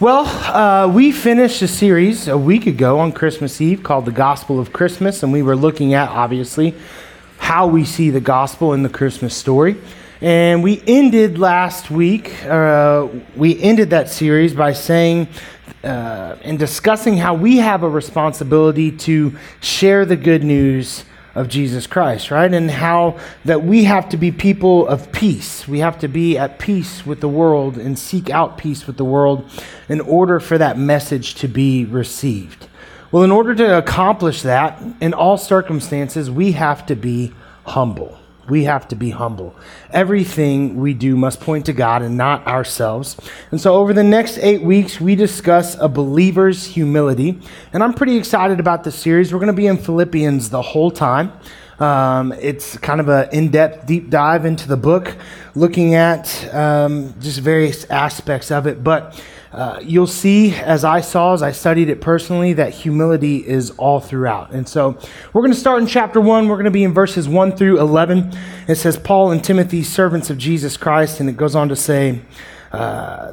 Well, uh, we finished a series a week ago on Christmas Eve called The Gospel of Christmas, and we were looking at, obviously, how we see the gospel in the Christmas story. And we ended last week, uh, we ended that series by saying uh, and discussing how we have a responsibility to share the good news of Jesus Christ, right? And how that we have to be people of peace. We have to be at peace with the world and seek out peace with the world in order for that message to be received. Well, in order to accomplish that, in all circumstances, we have to be humble. We have to be humble. Everything we do must point to God and not ourselves. And so, over the next eight weeks, we discuss a believer's humility. And I'm pretty excited about this series. We're going to be in Philippians the whole time. Um, it's kind of an in depth, deep dive into the book, looking at um, just various aspects of it. But uh, you'll see, as I saw, as I studied it personally, that humility is all throughout. And so we're going to start in chapter 1. We're going to be in verses 1 through 11. It says, Paul and Timothy, servants of Jesus Christ. And it goes on to say, uh,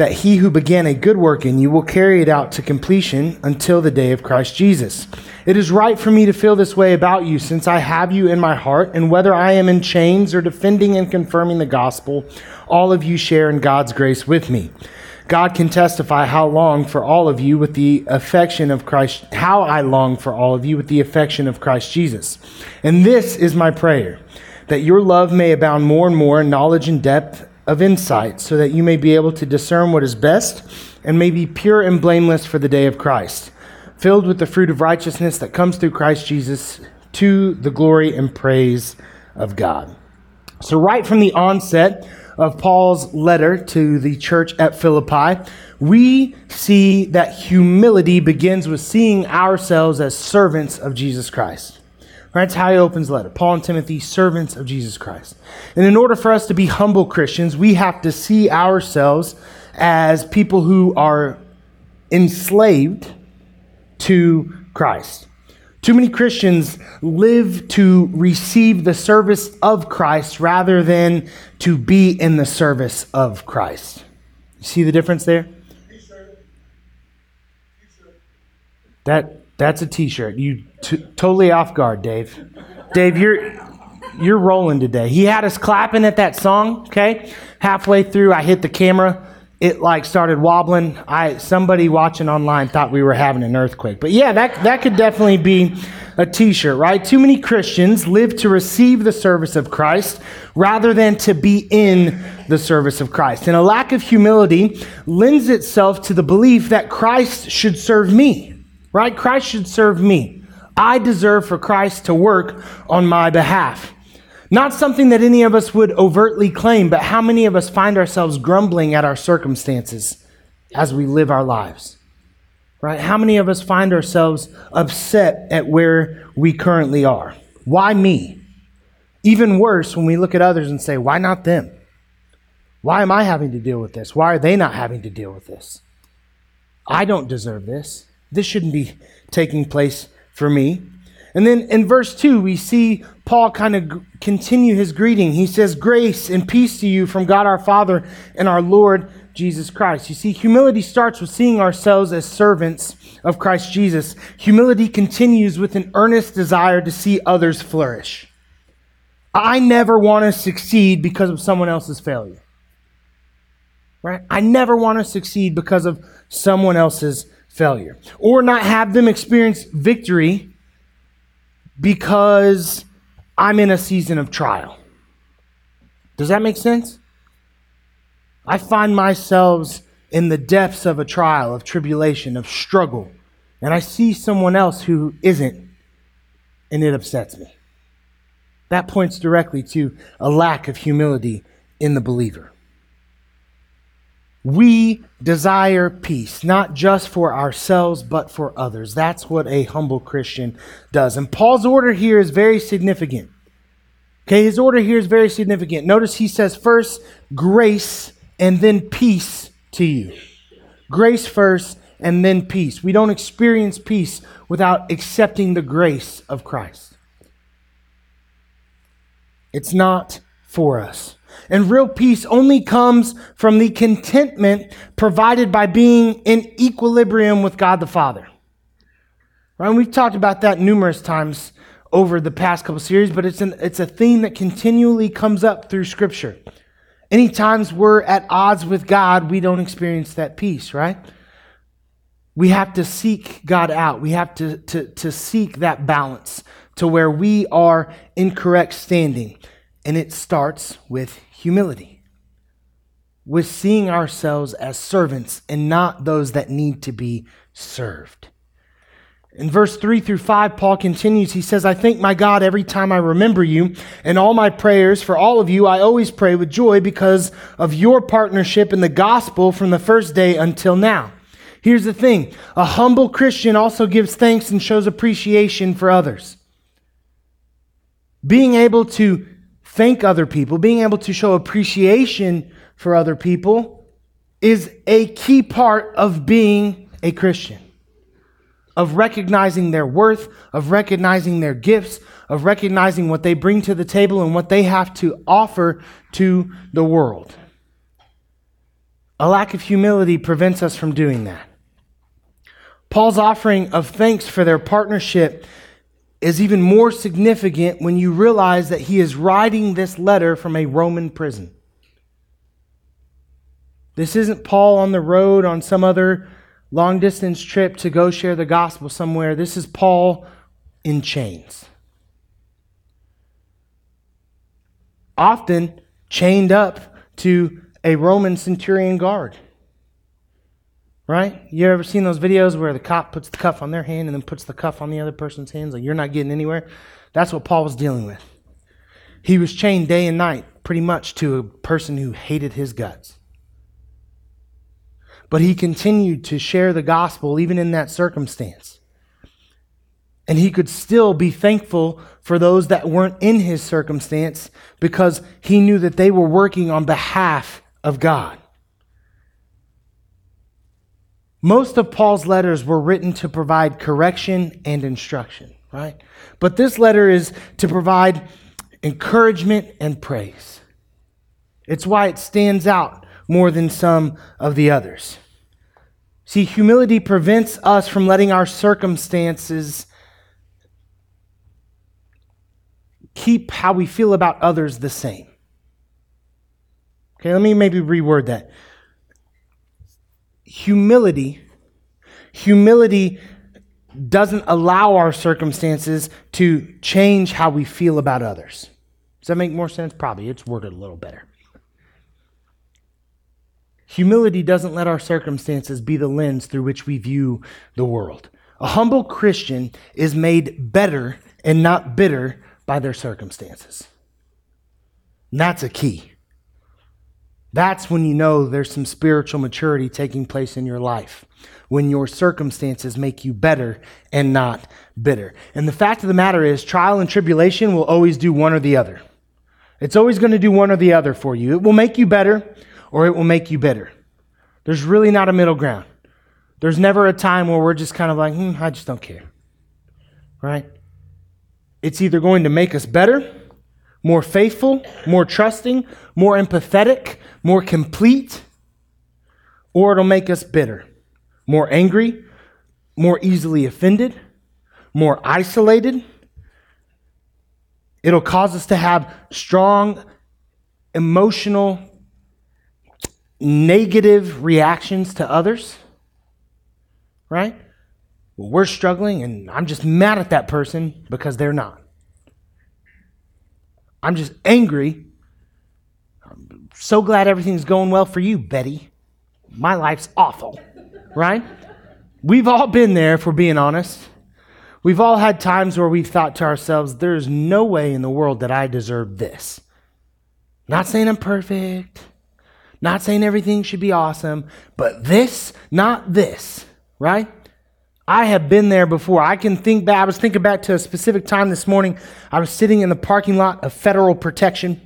that he who began a good work in you will carry it out to completion until the day of Christ Jesus. It is right for me to feel this way about you since I have you in my heart, and whether I am in chains or defending and confirming the gospel, all of you share in God's grace with me. God can testify how long for all of you with the affection of Christ, how I long for all of you with the affection of Christ Jesus. And this is my prayer, that your love may abound more and more in knowledge and depth of insight, so that you may be able to discern what is best and may be pure and blameless for the day of Christ, filled with the fruit of righteousness that comes through Christ Jesus to the glory and praise of God. So, right from the onset, of Paul's letter to the church at Philippi, we see that humility begins with seeing ourselves as servants of Jesus Christ. That's how he opens the letter. Paul and Timothy, servants of Jesus Christ. And in order for us to be humble Christians, we have to see ourselves as people who are enslaved to Christ. Too many Christians live to receive the service of Christ rather than to be in the service of Christ. You see the difference there? That that's a t-shirt. You t- totally off guard, Dave. Dave, you're you're rolling today. He had us clapping at that song, okay? Halfway through I hit the camera it like started wobbling. I somebody watching online thought we were having an earthquake. But yeah, that that could definitely be a t-shirt, right? Too many Christians live to receive the service of Christ rather than to be in the service of Christ. And a lack of humility lends itself to the belief that Christ should serve me. Right? Christ should serve me. I deserve for Christ to work on my behalf. Not something that any of us would overtly claim, but how many of us find ourselves grumbling at our circumstances as we live our lives? Right? How many of us find ourselves upset at where we currently are? Why me? Even worse, when we look at others and say, why not them? Why am I having to deal with this? Why are they not having to deal with this? I don't deserve this. This shouldn't be taking place for me. And then in verse 2, we see Paul kind of continue his greeting. He says, Grace and peace to you from God our Father and our Lord Jesus Christ. You see, humility starts with seeing ourselves as servants of Christ Jesus. Humility continues with an earnest desire to see others flourish. I never want to succeed because of someone else's failure. Right? I never want to succeed because of someone else's failure or not have them experience victory because I'm in a season of trial. Does that make sense? I find myself in the depths of a trial, of tribulation, of struggle, and I see someone else who isn't, and it upsets me. That points directly to a lack of humility in the believer. We desire peace, not just for ourselves, but for others. That's what a humble Christian does. And Paul's order here is very significant. Okay, his order here is very significant. Notice he says first grace and then peace to you. Grace first and then peace. We don't experience peace without accepting the grace of Christ. It's not for us. And real peace only comes from the contentment provided by being in equilibrium with God the Father. Right? And we've talked about that numerous times over the past couple series, but it's, an, it's a theme that continually comes up through Scripture. Any times we're at odds with God, we don't experience that peace, right? We have to seek God out. We have to, to, to seek that balance to where we are in correct standing. And it starts with humility, with seeing ourselves as servants and not those that need to be served. In verse 3 through 5, Paul continues. He says, I thank my God every time I remember you, and all my prayers for all of you, I always pray with joy because of your partnership in the gospel from the first day until now. Here's the thing a humble Christian also gives thanks and shows appreciation for others. Being able to thank other people, being able to show appreciation for other people, is a key part of being a Christian of recognizing their worth, of recognizing their gifts, of recognizing what they bring to the table and what they have to offer to the world. A lack of humility prevents us from doing that. Paul's offering of thanks for their partnership is even more significant when you realize that he is writing this letter from a Roman prison. This isn't Paul on the road on some other long distance trip to go share the gospel somewhere. This is Paul in chains. Often chained up to a Roman centurion guard. Right? You ever seen those videos where the cop puts the cuff on their hand and then puts the cuff on the other person's hands? Like, you're not getting anywhere? That's what Paul was dealing with. He was chained day and night, pretty much, to a person who hated his guts. But he continued to share the gospel even in that circumstance. And he could still be thankful for those that weren't in his circumstance because he knew that they were working on behalf of God. Most of Paul's letters were written to provide correction and instruction, right? But this letter is to provide encouragement and praise. It's why it stands out more than some of the others. See, humility prevents us from letting our circumstances keep how we feel about others the same. Okay, let me maybe reword that. Humility, humility doesn't allow our circumstances to change how we feel about others. Does that make more sense? Probably. It's worded a little better. Humility doesn't let our circumstances be the lens through which we view the world. A humble Christian is made better and not bitter by their circumstances. And that's a key. That's when you know there's some spiritual maturity taking place in your life. When your circumstances make you better and not bitter. And the fact of the matter is, trial and tribulation will always do one or the other. It's always going to do one or the other for you. It will make you better or it will make you bitter. There's really not a middle ground. There's never a time where we're just kind of like, hmm, I just don't care. Right? It's either going to make us better, more faithful, more trusting, more empathetic, more complete, or it'll make us bitter, more angry, more easily offended, more isolated. It'll cause us to have strong emotional negative reactions to others, right? Well, we're struggling, and I'm just mad at that person because they're not. I'm just angry. So glad everything's going well for you, Betty. My life's awful, right? We've all been there, if we're being honest. We've all had times where we've thought to ourselves, there's no way in the world that I deserve this. Not saying I'm perfect, not saying everything should be awesome, but this, not this, right? I have been there before. I can think back, I was thinking back to a specific time this morning. I was sitting in the parking lot of Federal Protection,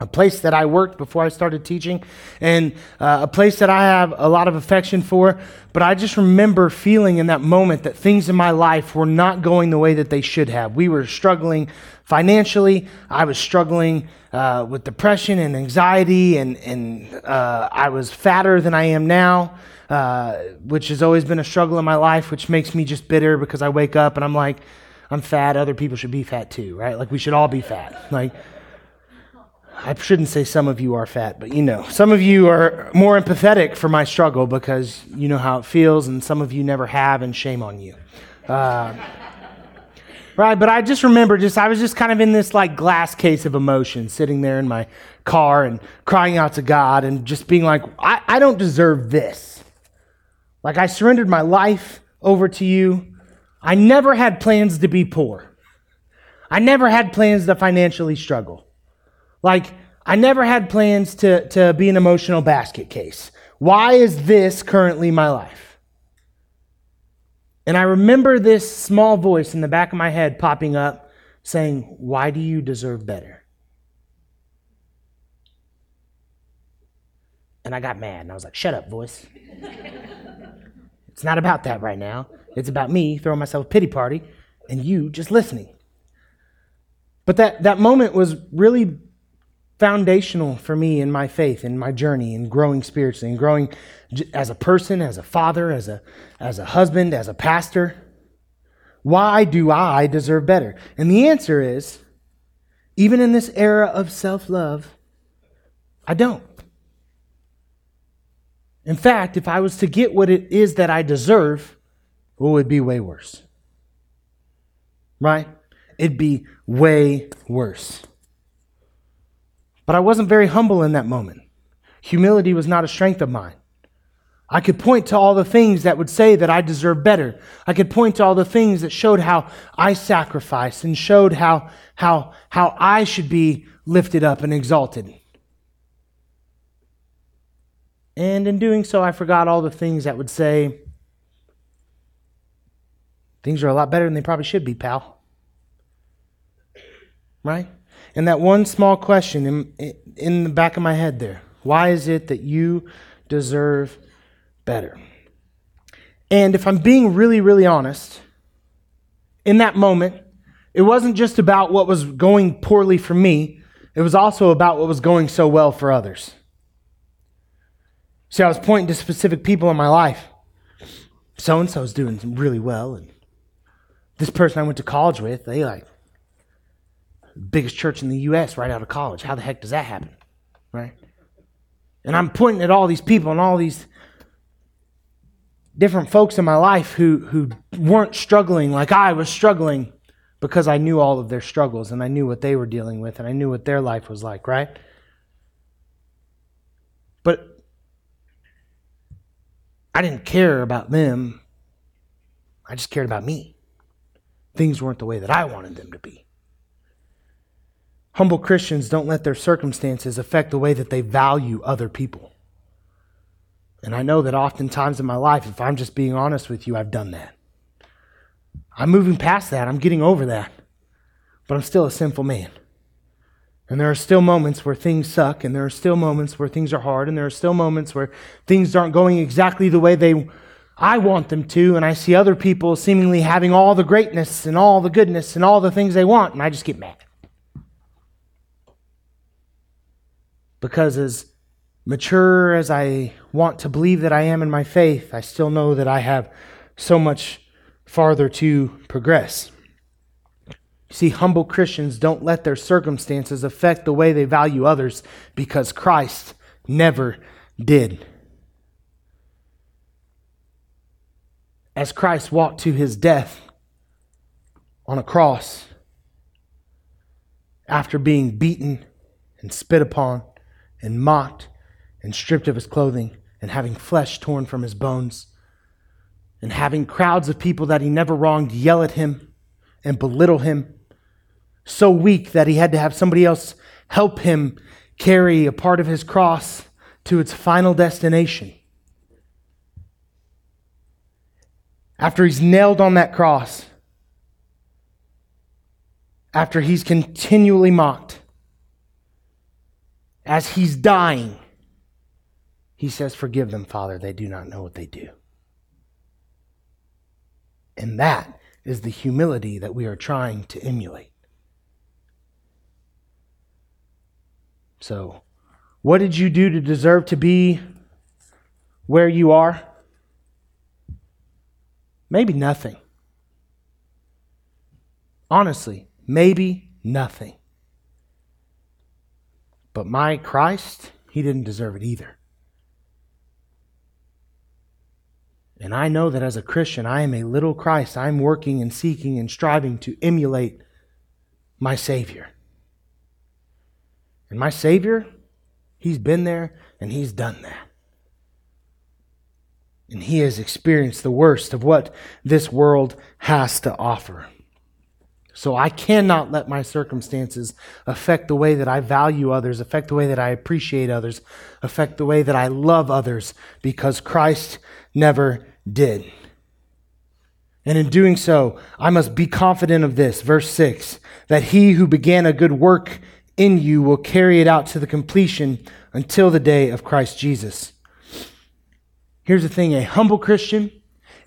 a place that I worked before I started teaching, and uh, a place that I have a lot of affection for. But I just remember feeling in that moment that things in my life were not going the way that they should have. We were struggling financially. I was struggling uh, with depression and anxiety, and, and uh, I was fatter than I am now, uh, which has always been a struggle in my life, which makes me just bitter because I wake up and I'm like, I'm fat. Other people should be fat too, right? Like we should all be fat. Like, I shouldn't say some of you are fat, but you know, some of you are more empathetic for my struggle because you know how it feels, and some of you never have, and shame on you. Uh, right? But I just remember, just I was just kind of in this like glass case of emotion, sitting there in my car and crying out to God, and just being like, I, I don't deserve this. Like I surrendered my life over to you. I never had plans to be poor. I never had plans to financially struggle. Like, I never had plans to, to be an emotional basket case. Why is this currently my life? And I remember this small voice in the back of my head popping up saying, Why do you deserve better? And I got mad and I was like, Shut up, voice. it's not about that right now. It's about me throwing myself a pity party and you just listening. But that, that moment was really foundational for me in my faith, in my journey, in growing spiritually, and growing as a person, as a father, as a, as a husband, as a pastor. Why do I deserve better? And the answer is even in this era of self love, I don't. In fact, if I was to get what it is that I deserve, it would be way worse. Right? It'd be way worse. But I wasn't very humble in that moment. Humility was not a strength of mine. I could point to all the things that would say that I deserve better. I could point to all the things that showed how I sacrificed and showed how, how, how I should be lifted up and exalted. And in doing so, I forgot all the things that would say, things are a lot better than they probably should be, pal. Right? And that one small question in, in the back of my head there why is it that you deserve better? And if I'm being really, really honest, in that moment, it wasn't just about what was going poorly for me, it was also about what was going so well for others. See, I was pointing to specific people in my life. So and so's doing really well, and this person I went to college with, they like biggest church in the U.S. right out of college. How the heck does that happen? Right? And I'm pointing at all these people and all these different folks in my life who, who weren't struggling like I was struggling because I knew all of their struggles and I knew what they were dealing with and I knew what their life was like, right? But I didn't care about them. I just cared about me. Things weren't the way that I wanted them to be. Humble Christians don't let their circumstances affect the way that they value other people. And I know that oftentimes in my life, if I'm just being honest with you, I've done that. I'm moving past that. I'm getting over that. But I'm still a sinful man. And there are still moments where things suck, and there are still moments where things are hard, and there are still moments where things aren't going exactly the way they I want them to, and I see other people seemingly having all the greatness and all the goodness and all the things they want, and I just get mad. Because as mature as I want to believe that I am in my faith, I still know that I have so much farther to progress. See, humble Christians don't let their circumstances affect the way they value others because Christ never did. As Christ walked to his death on a cross, after being beaten and spit upon, and mocked and stripped of his clothing and having flesh torn from his bones and having crowds of people that he never wronged yell at him and belittle him so weak that he had to have somebody else help him carry a part of his cross to its final destination. After he's nailed on that cross, after he's continually mocked, as he's dying, he says, Forgive them, Father, they do not know what they do. And that is the humility that we are trying to emulate. So, what did you do to deserve to be where you are? Maybe nothing. Honestly, maybe nothing. But my Christ, he didn't deserve it either. And I know that as a Christian, I am a little Christ. I'm working and seeking and striving to emulate my Savior. And my Savior, He's been there and He's done that. And He has experienced the worst of what this world has to offer. So I cannot let my circumstances affect the way that I value others, affect the way that I appreciate others, affect the way that I love others, because Christ never did. And in doing so, I must be confident of this, verse 6, that he who began a good work in you will carry it out to the completion until the day of Christ Jesus. Here's the thing a humble Christian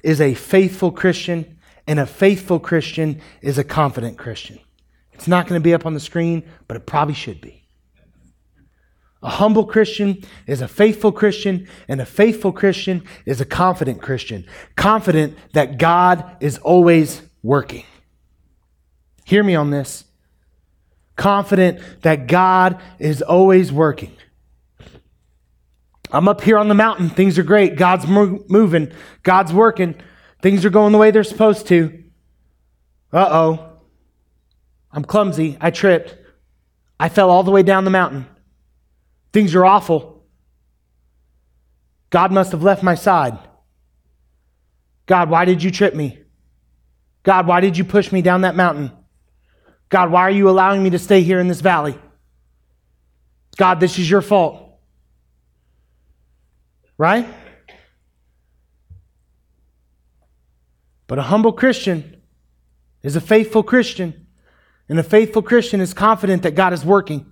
is a faithful Christian, and a faithful Christian is a confident Christian. It's not going to be up on the screen, but it probably should be. A humble Christian is a faithful Christian, and a faithful Christian is a confident Christian. Confident that God is always working. Hear me on this. Confident that God is always working. I'm up here on the mountain. Things are great. God's moving. God's working. Things are going the way they're supposed to. Uh oh. I'm clumsy. I tripped. I fell all the way down the mountain. Things are awful. God must have left my side. God, why did you trip me? God, why did you push me down that mountain? God, why are you allowing me to stay here in this valley? God, this is your fault. Right? But a humble Christian is a faithful Christian, and a faithful Christian is confident that God is working.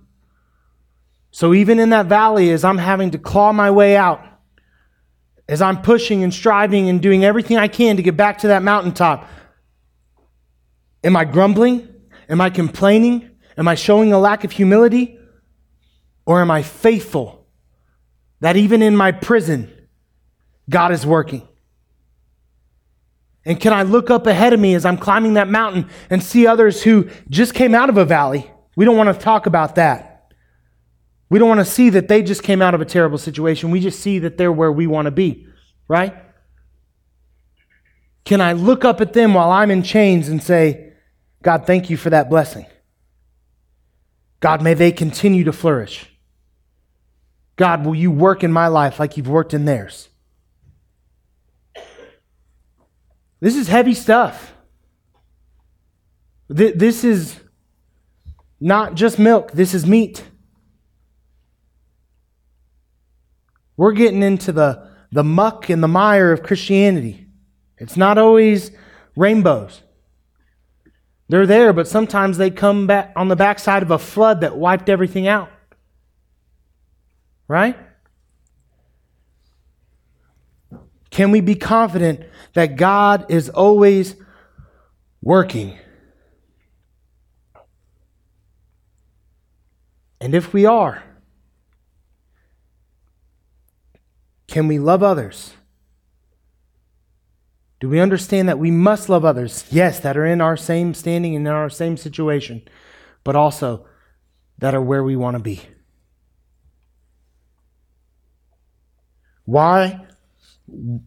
So even in that valley, as I'm having to claw my way out, as I'm pushing and striving and doing everything I can to get back to that mountaintop, am I grumbling? Am I complaining? Am I showing a lack of humility? Or am I faithful that even in my prison, God is working? And can I look up ahead of me as I'm climbing that mountain and see others who just came out of a valley? We don't want to talk about that. We don't want to see that they just came out of a terrible situation. We just see that they're where we want to be, right? Can I look up at them while I'm in chains and say, God, thank you for that blessing? God, may they continue to flourish. God, will you work in my life like you've worked in theirs? This is heavy stuff. This is not just milk, this is meat. We're getting into the, the muck and the mire of Christianity. It's not always rainbows. They're there, but sometimes they come back on the backside of a flood that wiped everything out. Right? Can we be confident that God is always working? And if we are, Can we love others? Do we understand that we must love others? Yes, that are in our same standing and in our same situation, but also that are where we want to be. Why?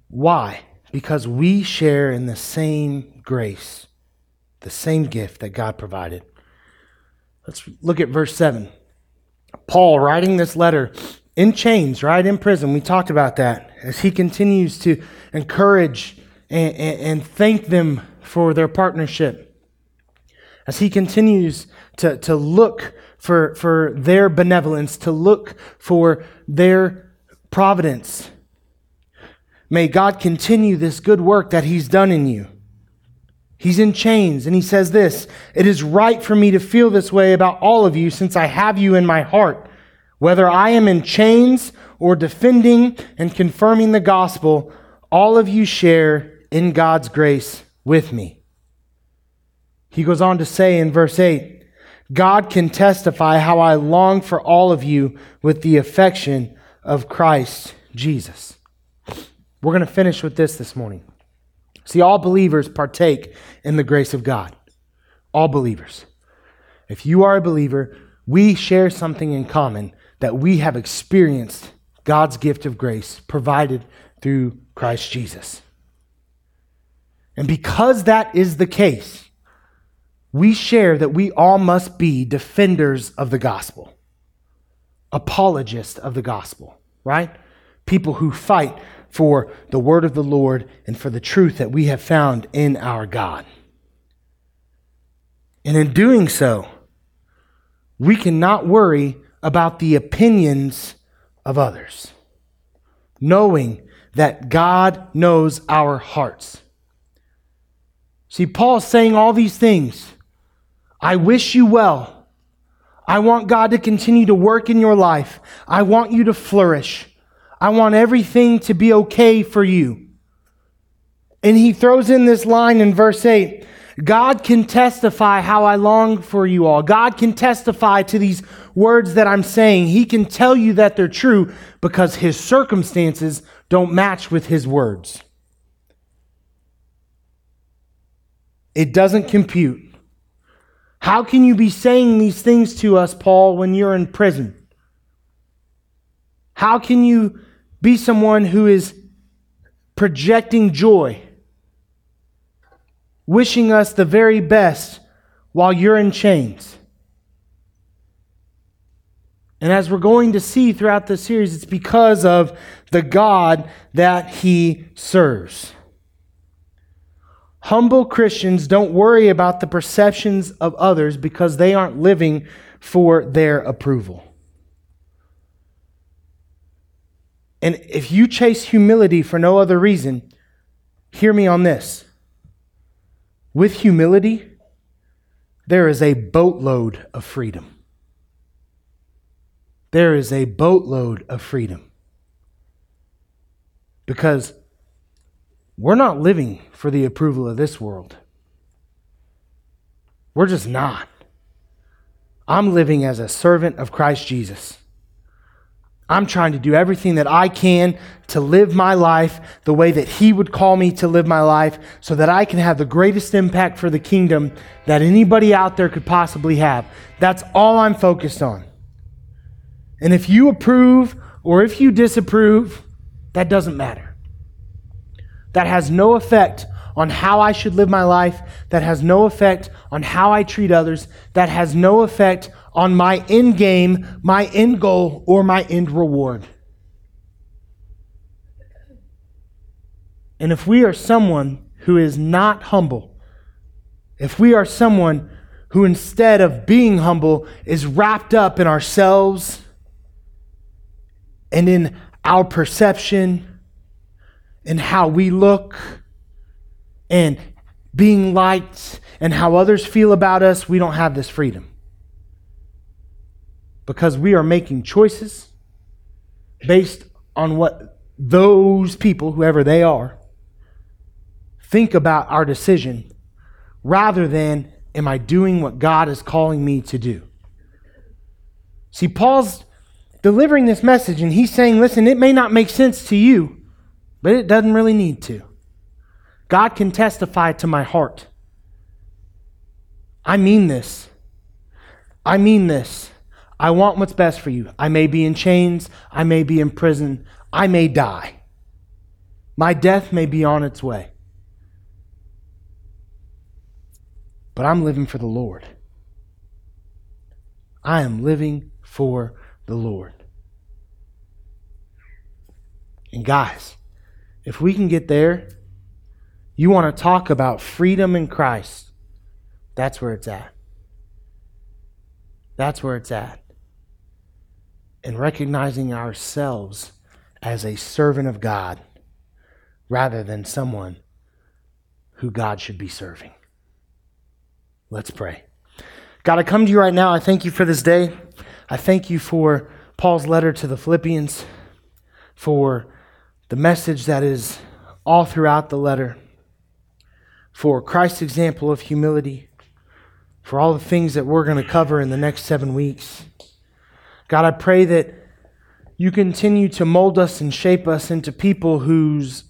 Why? Because we share in the same grace, the same gift that God provided. Let's look at verse 7. Paul, writing this letter in chains, right? In prison. We talked about that as he continues to encourage and, and, and, thank them for their partnership. As he continues to, to look for, for their benevolence, to look for their providence. May God continue this good work that He's done in you. He's in chains, and he says this It is right for me to feel this way about all of you since I have you in my heart. Whether I am in chains or defending and confirming the gospel, all of you share in God's grace with me. He goes on to say in verse 8 God can testify how I long for all of you with the affection of Christ Jesus. We're going to finish with this this morning. See, all believers partake in the grace of God. All believers. If you are a believer, we share something in common that we have experienced God's gift of grace provided through Christ Jesus. And because that is the case, we share that we all must be defenders of the gospel, apologists of the gospel, right? People who fight for the word of the Lord and for the truth that we have found in our God. And in doing so, we cannot worry about the opinions of others, knowing that God knows our hearts. See, Paul's saying all these things. I wish you well. I want God to continue to work in your life. I want you to flourish. I want everything to be okay for you. And he throws in this line in verse 8 God can testify how I long for you all. God can testify to these words that I'm saying. He can tell you that they're true because his circumstances don't match with his words. It doesn't compute. How can you be saying these things to us, Paul, when you're in prison? How can you be someone who is projecting joy, wishing us the very best while you're in chains. And as we're going to see throughout the series, it's because of the God that he serves. Humble Christians don't worry about the perceptions of others because they aren't living for their approval. And if you chase humility for no other reason, hear me on this. With humility, there is a boatload of freedom. There is a boatload of freedom. Because we're not living for the approval of this world. We're just not. I'm living as a servant of Christ Jesus. I'm trying to do everything that I can to live my life the way that He would call me to live my life so that I can have the greatest impact for the kingdom that anybody out there could possibly have. That's all I'm focused on. And if you approve or if you disapprove, that doesn't matter. That has no effect on how I should live my life. That has no effect on how I treat others. That has no effect on my end game, my end goal, or my end reward. And if we are someone who is not humble, if we are someone who instead of being humble is wrapped up in ourselves and in our perception and how we look and being liked and how others feel about us, we don't have this freedom because we are making choices based on what those people, whoever they are, think about our decision rather than am I doing what God is calling me to do? See, Paul's delivering this message and he's saying, listen, it may not make sense to you, but it doesn't really need to. God can testify to my heart. I mean this. I mean this. I want what's best for you. I may be in chains. I may be in prison. I may die. My death may be on its way. But I'm living for the Lord. I am living for the Lord. And guys, if we can get there, you want to talk about freedom in Christ, that's where it's at. That's where it's at and recognizing ourselves as a servant of God rather than someone who God should be serving. Let's pray. God, I come to you right now. I thank you for this day. I thank you for Paul's letter to the Philippians, for the message that is all throughout the letter, for Christ's example of humility, for all the things that we're going to cover in the next seven weeks. God, I pray that you continue to mold us and shape us into people whose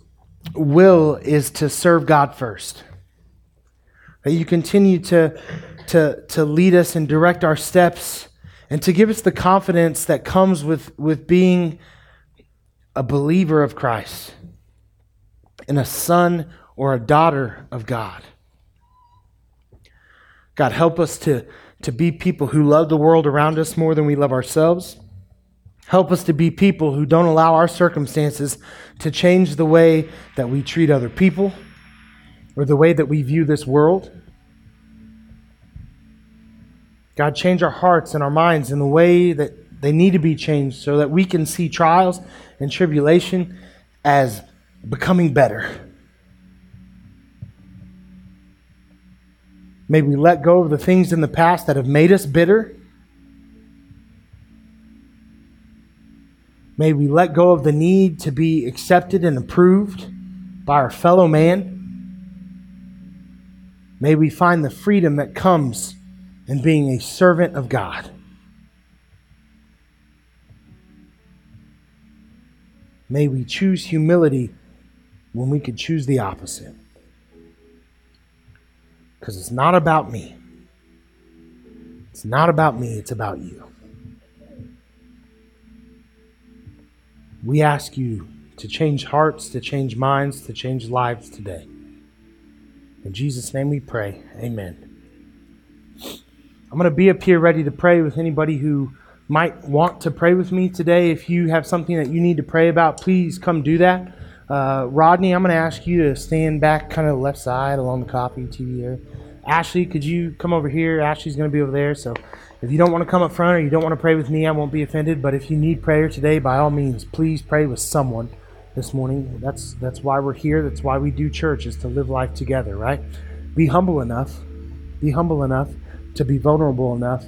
will is to serve God first. That you continue to, to, to lead us and direct our steps and to give us the confidence that comes with, with being a believer of Christ and a son or a daughter of God. God, help us to, to be people who love the world around us more than we love ourselves. Help us to be people who don't allow our circumstances to change the way that we treat other people or the way that we view this world. God, change our hearts and our minds in the way that they need to be changed so that we can see trials and tribulation as becoming better. May we let go of the things in the past that have made us bitter May we let go of the need to be accepted and approved by our fellow man. May we find the freedom that comes in being a servant of God. May we choose humility when we could choose the opposite. Because it's not about me. It's not about me, it's about you. We ask you to change hearts, to change minds, to change lives today. In Jesus' name we pray. Amen. I'm going to be up here ready to pray with anybody who might want to pray with me today. If you have something that you need to pray about, please come do that. Uh, Rodney, I'm going to ask you to stand back kind of left side along the coffee TV area. Ashley, could you come over here? Ashley's going to be over there. So if you don't want to come up front or you don't want to pray with me, I won't be offended. But if you need prayer today, by all means, please pray with someone this morning. That's that's why we're here. That's why we do church is to live life together, right? Be humble enough. Be humble enough to be vulnerable enough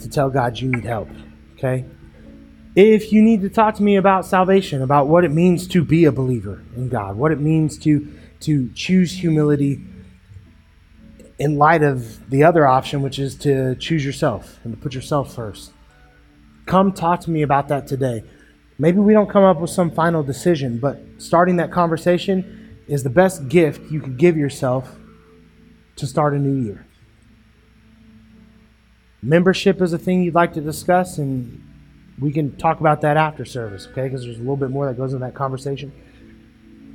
to tell God you need help. Okay? If you need to talk to me about salvation, about what it means to be a believer in God, what it means to to choose humility in light of the other option, which is to choose yourself and to put yourself first. Come talk to me about that today. Maybe we don't come up with some final decision, but starting that conversation is the best gift you could give yourself to start a new year. Membership is a thing you'd like to discuss, and we can talk about that after service, okay? Because there's a little bit more that goes in that conversation.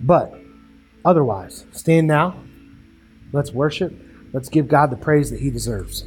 But otherwise, stand now. Let's worship. Let's give God the praise that He deserves.